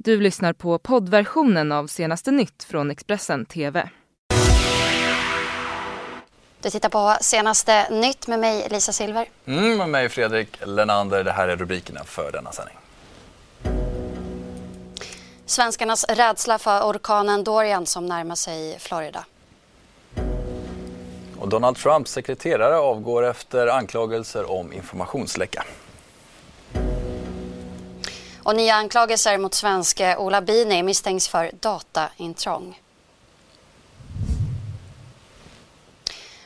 Du lyssnar på poddversionen av senaste nytt från Expressen TV. Du tittar på senaste nytt med mig Lisa Silver. Mm, med mig Fredrik Lenander. Det här är rubrikerna för denna sändning. Svenskarnas rädsla för orkanen Dorian som närmar sig Florida. Och Donald Trumps sekreterare avgår efter anklagelser om informationsläcka. Och nya anklagelser mot svenske Ola Bini misstänks för dataintrång.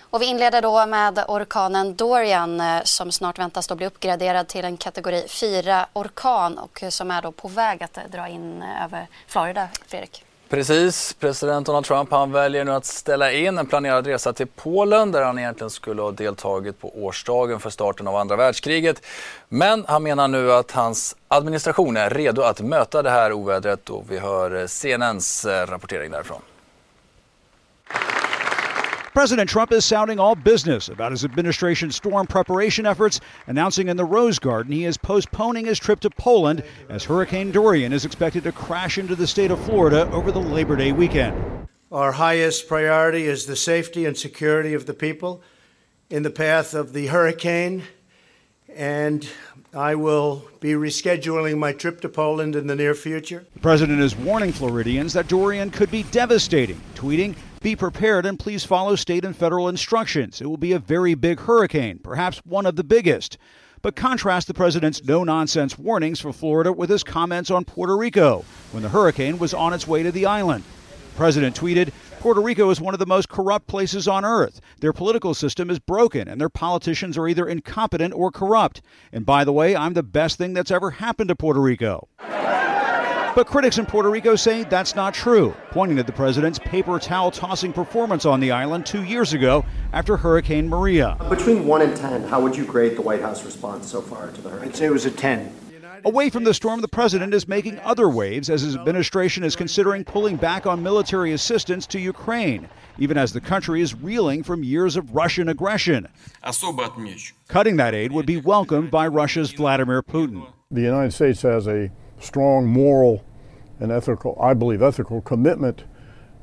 Och vi inleder då med orkanen Dorian eh, som snart väntas då bli uppgraderad till en kategori 4-orkan och eh, som är då på väg att eh, dra in över Florida, Fredrik. Precis, president Donald Trump han väljer nu att ställa in en planerad resa till Polen där han egentligen skulle ha deltagit på årsdagen för starten av andra världskriget. Men han menar nu att hans administration är redo att möta det här ovädret och vi hör CNNs eh, rapportering därifrån. President Trump is sounding all business about his administration's storm preparation efforts, announcing in the Rose Garden he is postponing his trip to Poland as Hurricane Dorian is expected to crash into the state of Florida over the Labor Day weekend. Our highest priority is the safety and security of the people in the path of the hurricane, and I will be rescheduling my trip to Poland in the near future. The president is warning Floridians that Dorian could be devastating, tweeting, Be prepared and please follow state and federal instructions. It will be a very big hurricane, perhaps one of the biggest. But contrast the president's no nonsense warnings for Florida with his comments on Puerto Rico when the hurricane was on its way to the island. The president tweeted, Puerto Rico is one of the most corrupt places on earth. Their political system is broken, and their politicians are either incompetent or corrupt. And by the way, I'm the best thing that's ever happened to Puerto Rico. But critics in Puerto Rico say that's not true, pointing to the president's paper towel tossing performance on the island two years ago after Hurricane Maria. Between 1 and 10, how would you grade the White House response so far to the hurricane? I'd say it was a 10. Away from the storm, the president is making other waves as his administration is considering pulling back on military assistance to Ukraine, even as the country is reeling from years of Russian aggression. Cutting that aid would be welcomed by Russia's Vladimir Putin. The United States has a strong moral and ethical, I believe, ethical commitment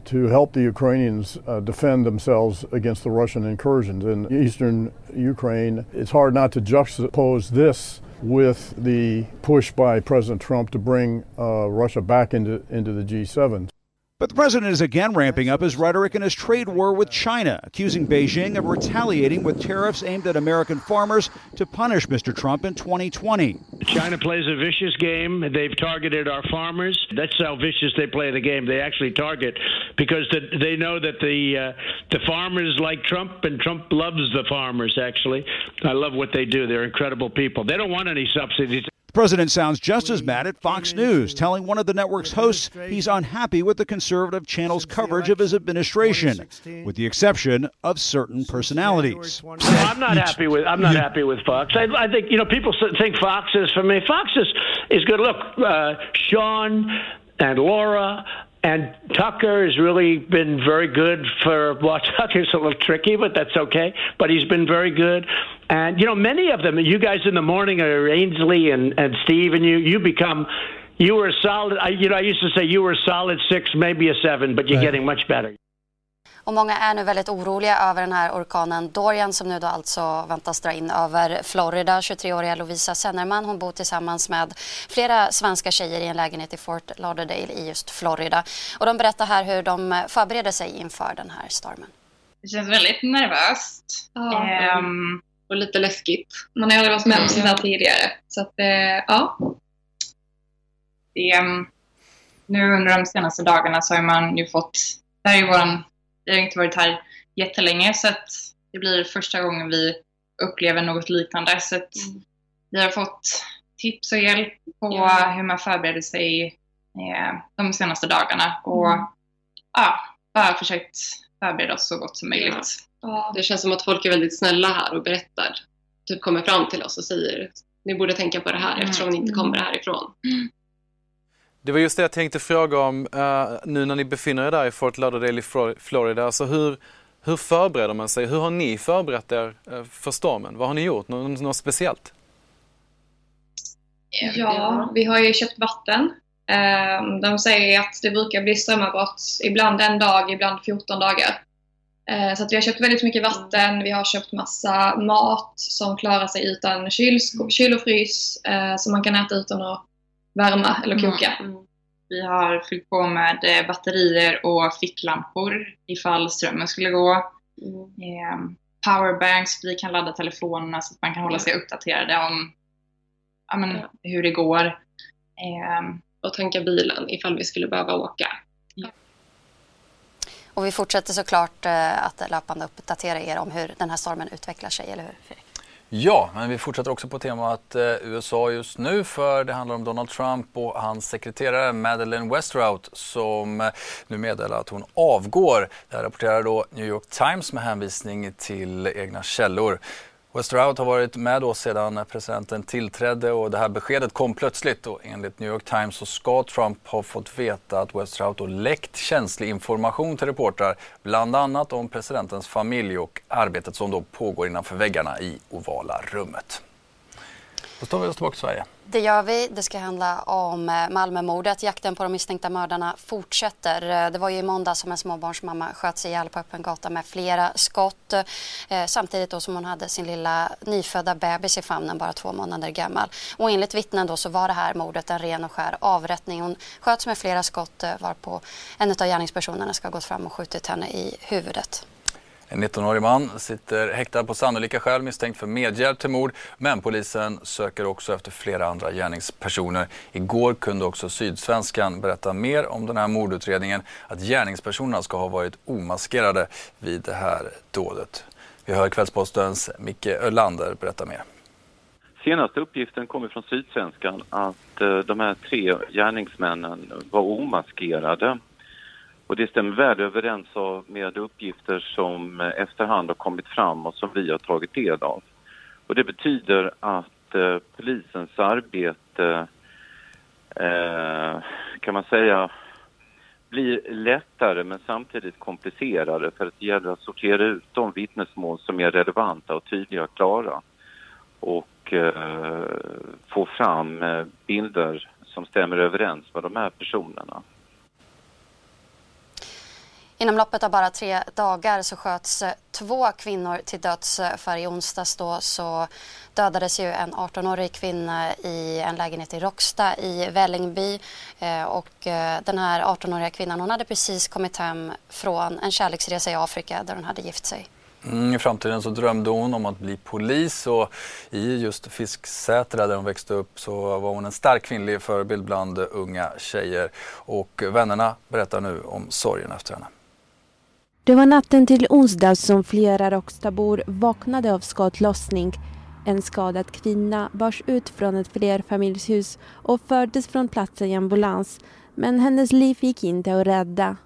to help the Ukrainians uh, defend themselves against the Russian incursions in eastern Ukraine. It's hard not to juxtapose this with the push by President Trump to bring uh, Russia back into, into the G7. But the president is again ramping up his rhetoric in his trade war with China, accusing Beijing of retaliating with tariffs aimed at American farmers to punish Mr. Trump in 2020. China plays a vicious game. They've targeted our farmers. That's how vicious they play the game. They actually target because they know that the uh, the farmers like Trump, and Trump loves the farmers. Actually, I love what they do. They're incredible people. They don't want any subsidies. The president sounds just as mad at Fox News, telling one of the network's hosts he's unhappy with the conservative channel's coverage of his administration, with the exception of certain personalities. I'm not happy with I'm not happy with Fox. I, I think you know people think Fox is for me. Fox is is good. Look, uh, Sean and Laura and Tucker has really been very good for well, Tucker's a little tricky, but that's okay. But he's been very good. And you know, many of them, you guys in the morning are Ainsley and, and Steve and you, you become you were a solid I, you know, I used to say you were a solid six, maybe a seven, but you're right. getting much better. Och många är nu väldigt oroliga över den här orkanen Dorian som nu då alltså väntas dra in över Florida. 23-åriga Lovisa Sennerman hon bor tillsammans med flera svenska tjejer i en lägenhet i Fort Lauderdale i just Florida. Och de berättar här hur de förbereder sig inför den här stormen. Det känns väldigt nervöst. Ja. Ehm, och lite läskigt. Man har aldrig varit med om sånt här tidigare. Så att, eh, ja. Det, nu under de senaste dagarna så har man ju fått, det här är våran vi har inte varit här jättelänge så att det blir första gången vi upplever något liknande. Så att mm. vi har fått tips och hjälp på ja. hur man förbereder sig eh, de senaste dagarna. Och mm. ja, bara försökt förbereda oss så gott som möjligt. Ja. Det känns som att folk är väldigt snälla här och berättar. Typ kommer fram till oss och säger ni borde tänka på det här mm. eftersom ni inte kommer härifrån. Mm. Det var just det jag tänkte fråga om uh, nu när ni befinner er där i Fort Lauderdale i Florida. Alltså hur, hur förbereder man sig? Hur har ni förberett er uh, för stormen? Vad har ni gjort? Något, något speciellt? Ja, vi har ju köpt vatten de säger att det brukar bli strömavbrott ibland en dag, ibland 14 dagar. Ehm, så vi har köpt väldigt mycket vatten, vi har köpt massa mat som klarar sig utan kyl, kyl och frys, eh, som man kan äta utan att värma eller koka. Mm. Mm. Vi har fyllt på med eh, batterier och ficklampor ifall strömmen skulle gå. Mm. Ehm, powerbanks, vi kan ladda telefonerna så att man kan hålla sig uppdaterade om ja, men, hur det går och tanka bilen ifall vi skulle behöva åka. Och vi fortsätter såklart eh, att löpande uppdatera er om hur den här stormen utvecklar sig, eller hur? Ja, men vi fortsätter också på temat eh, USA just nu för det handlar om Donald Trump och hans sekreterare Madeleine Westrout som eh, nu meddelar att hon avgår. Det här rapporterar då New York Times med hänvisning till egna källor. Westerhout har varit med oss sedan presidenten tillträdde och det här beskedet kom plötsligt och enligt New York Times så ska Trump ha fått veta att Westerhout har läckt känslig information till reportrar, bland annat om presidentens familj och arbetet som då pågår innanför väggarna i ovala rummet. Då står vi oss tillbaka till Sverige. Det gör vi. Det ska handla om eh, Malmömordet. Jakten på de misstänkta mördarna fortsätter. Eh, det var ju i måndag som en småbarnsmamma sköts ihjäl på öppen gata med flera skott. Eh, samtidigt då som hon hade sin lilla nyfödda bebis i famnen, bara två månader gammal. Och enligt vittnen då så var det här mordet en ren och skär avrättning. Hon sköts med flera skott varpå en av gärningspersonerna ska ha gått fram och skjutit henne i huvudet. En 19-årig man sitter häktad på sannolika skäl misstänkt för medhjälp till mord men polisen söker också efter flera andra gärningspersoner. Igår kunde också Sydsvenskan berätta mer om den här mordutredningen att gärningspersonerna ska ha varit omaskerade vid det här dådet. Vi hör Kvällspostens Micke Ölander berätta mer. Senaste uppgiften kommer från Sydsvenskan att eh, de här tre gärningsmännen var omaskerade och det stämmer väl överens med uppgifter som eh, efterhand har kommit fram och som vi har tagit del av. Och det betyder att eh, polisens arbete eh, kan man säga blir lättare men samtidigt komplicerade för att det gäller att sortera ut de vittnesmål som är relevanta och tydliga och klara och eh, få fram eh, bilder som stämmer överens med de här personerna. Inom loppet av bara tre dagar så sköts eh, två kvinnor till döds. Eh, För i onsdags då så dödades ju en 18-årig kvinna i en lägenhet i Råcksta i Vällingby. Eh, och den här 18-åriga kvinnan hon hade precis kommit hem från en kärleksresa i Afrika där hon hade gift sig. Mm, I framtiden så drömde hon om att bli polis och i just Fisksätra där hon växte upp så var hon en stark kvinnlig förebild bland unga tjejer. Och vännerna berättar nu om sorgen efter henne. Det var natten till onsdag som flera Råckstabor vaknade av skottlossning. En skadad kvinna bars ut från ett flerfamiljshus och fördes från platsen i ambulans, men hennes liv gick inte att rädda.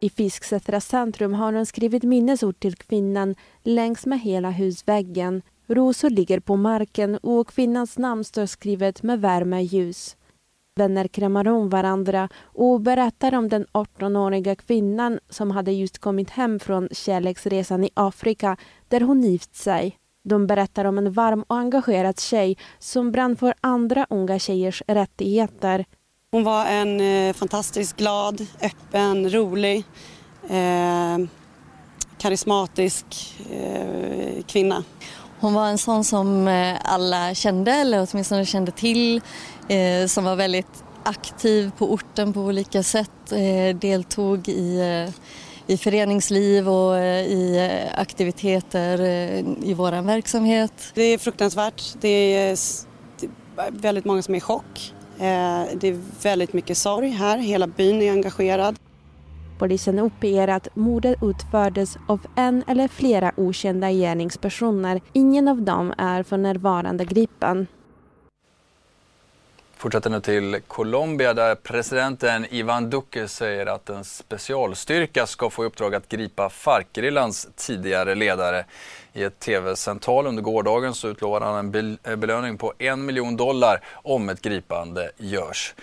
I Fisksätra centrum har hon skrivit minnesord till kvinnan längs med hela husväggen. Rosor ligger på marken och kvinnans namn står skrivet med värmeljus. Vänner kramar om varandra och berättar om den 18-åriga kvinnan som hade just kommit hem från kärleksresan i Afrika där hon gift sig. De berättar om en varm och engagerad tjej som brann för andra unga tjejers rättigheter. Hon var en eh, fantastiskt glad, öppen, rolig, eh, karismatisk eh, kvinna. Hon var en sån som eh, alla kände, eller åtminstone kände till eh, som var väldigt aktiv på orten på olika sätt, eh, deltog i, i föreningsliv och i aktiviteter i vår verksamhet. Det är fruktansvärt. Det är väldigt många som är i chock. Det är väldigt mycket sorg här. Hela byn är engagerad. Polisen uppger att mordet utfördes av en eller flera okända gärningspersoner. Ingen av dem är för närvarande gripen. Fortsätter nu till Colombia där presidenten Ivan Duque säger att en specialstyrka ska få i uppdrag att gripa Farc-gerillans tidigare ledare. I ett tv-samtal under gårdagen så utlovade han en belöning på en miljon dollar om ett gripande görs.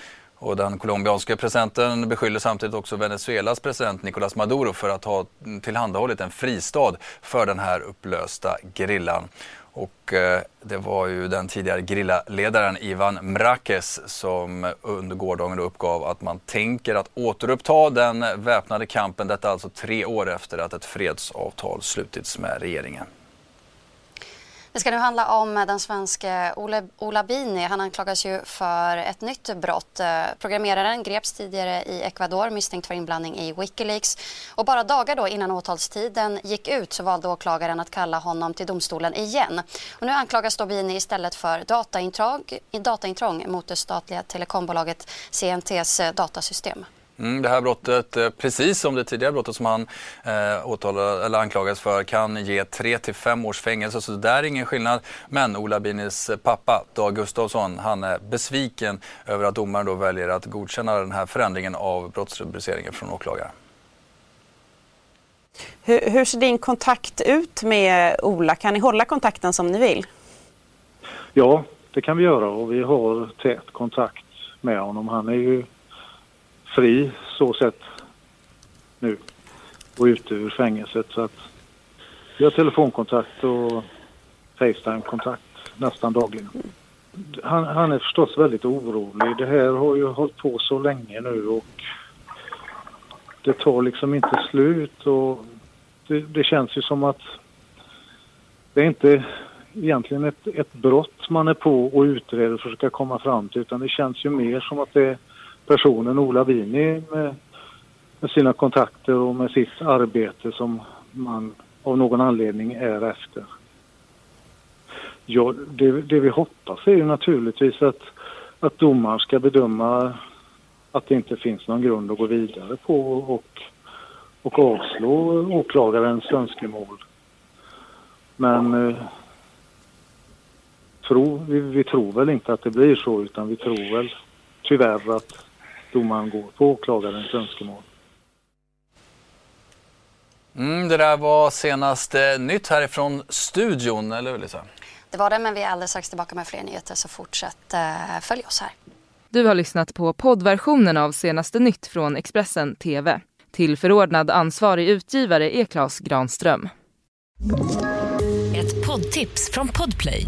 Och den colombianske presidenten beskyller samtidigt också Venezuelas president Nicolás Maduro för att ha tillhandahållit en fristad för den här upplösta grillan. Och eh, det var ju den tidigare grillaledaren Ivan Mrakes som under gårdagen uppgav att man tänker att återuppta den väpnade kampen. Detta alltså tre år efter att ett fredsavtal slutits med regeringen. Det ska nu handla om den svenska Ole, Ola Bini. Han anklagas ju för ett nytt brott. Eh, programmeraren greps tidigare i Ecuador misstänkt för inblandning i Wikileaks. Och bara dagar då innan åtalstiden gick ut så valde åklagaren att kalla honom till domstolen igen. Och nu anklagas då Bini istället för dataintrång, dataintrång mot det statliga telekombolaget CNTs eh, datasystem. Mm, det här brottet, eh, precis som det tidigare brottet som han eh, åtalade, eller anklagades för, kan ge 3 till 5 års fängelse. Så det är ingen skillnad. Men Ola Binis pappa, Dag Gustafsson, han är besviken över att domaren då väljer att godkänna den här förändringen av brottsrubriceringen från åklagaren. Hur, hur ser din kontakt ut med Ola? Kan ni hålla kontakten som ni vill? Ja, det kan vi göra och vi har tät kontakt med honom. Han är ju fri så sett nu och ute ur fängelset. Så att vi har telefonkontakt och Facetime-kontakt nästan dagligen. Han, han, är förstås väldigt orolig. Det här har ju hållit på så länge nu och det tar liksom inte slut och det, det känns ju som att det är inte egentligen ett, ett brott man är på och utreder och försöker komma fram till utan det känns ju mer som att det är personen Ola Wini med, med sina kontakter och med sitt arbete som man av någon anledning är efter. Ja, det, det vi hoppas är ju naturligtvis att, att domaren ska bedöma att det inte finns någon grund att gå vidare på och, och avslå åklagarens önskemål. Men eh, tro, vi, vi, tror väl inte att det blir så utan vi tror väl tyvärr att domaren går på åklagarens önskemål. Mm, det där var senast eh, nytt härifrån studion, eller hur Lisa? Det var det, men vi är alldeles strax tillbaka med fler nyheter så fortsätt eh, följ oss här. Du har lyssnat på poddversionen av senaste nytt från Expressen TV. Till förordnad ansvarig utgivare är Klas Granström. Ett poddtips från Podplay.